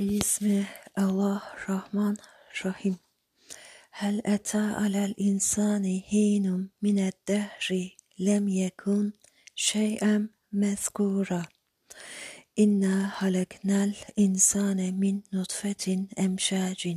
بسم الله الرحمن الرحيم. هل أتى على الإنسان حين من الدهر لم يكن شيئا مذكورا؟ إنا خلقنا الإنسان من نطفة أمشاج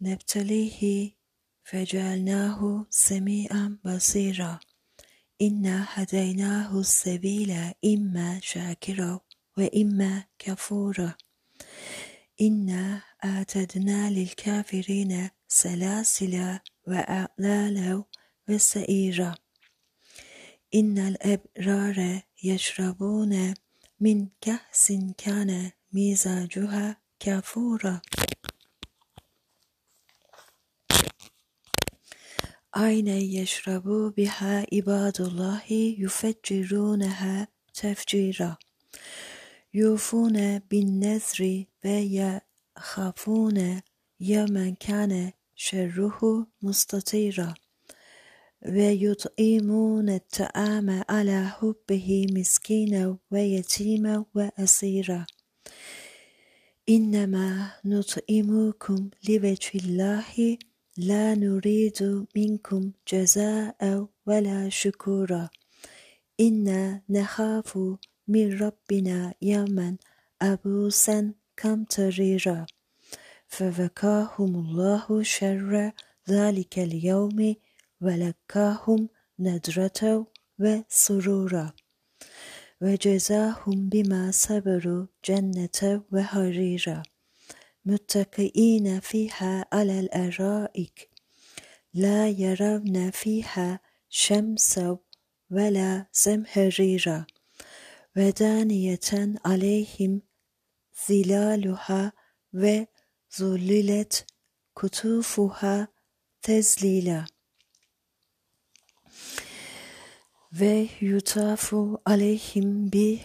نبتليه فجعلناه سميعا بصيرا. إنا هديناه السبيل إما شاكرا وإما كفورا. إنا أعتدنا للكافرين سلاسل وأغلالا وسعيرا إن الأبرار يشربون من كأس كان مزاجها كافورا عينا يشرب بها عباد الله يفجرونها تفجيرا يوفون بالنذر ويخافون يوما كان شره مستطيرا ويطعمون الطعام على حبه مسكينا ويتيما وأسيرا. إنما نطعمكم لوجه الله لا نريد منكم جزاء ولا شكورا. إنا نخاف من ربنا يوما أبوسا كمتريرا فوقاهم الله شر ذلك اليوم ولكاهم ندرة وسرورا. وجزاهم بما صبروا جنة وحريرا. متكئين فيها على الأرائك. لا يرون فيها شمسا ولا زمهريرا. ve daniyeten aleyhim zilaluha ve zullilet kutufuha tezlila. Ve yutafu aleyhim bi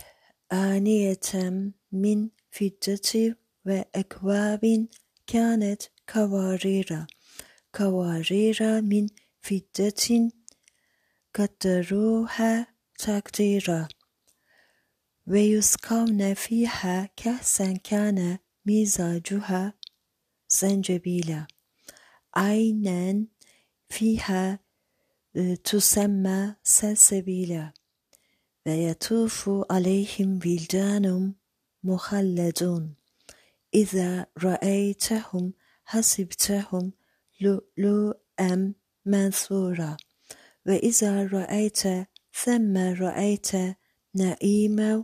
aniyetem min fiddeti ve ekvabin kânet kavarira. Kavarira min fiddetin kaddaruha takdira. ويسقون فيها كأسا كان مزاجها زنجبيلا. عينا فيها تسمى سلسبيلا. ويطوف عليهم ولدان مخلدون. إذا رأيتهم حسبتهم لؤلؤا منثورا. وإذا رأيت ثم رأيت نعيما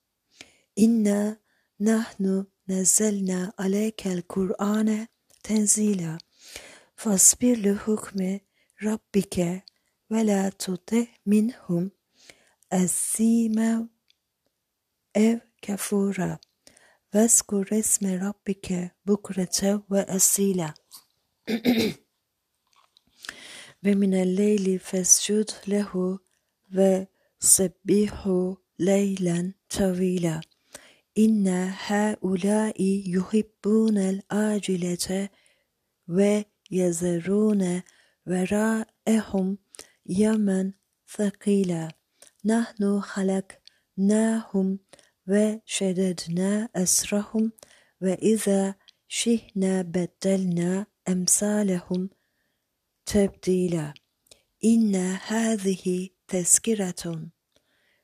إنا نحن نزلنا عليك القرآن تنزيلا. فاصبر لحكم ربك ولا تطع منهم أثيما أو كفورا. واذكر اسم ربك بكرة وأصيلا. ومن الليل فاسجد له وسبحه ليلا طويلا. إن هؤلاء يحبون العاجلة ويذرون وراءهم يوما ثقيلا نحن خلقناهم وشددنا أسرهم وإذا شئنا بدلنا أمثالهم تبديلا إن هذه تذكرة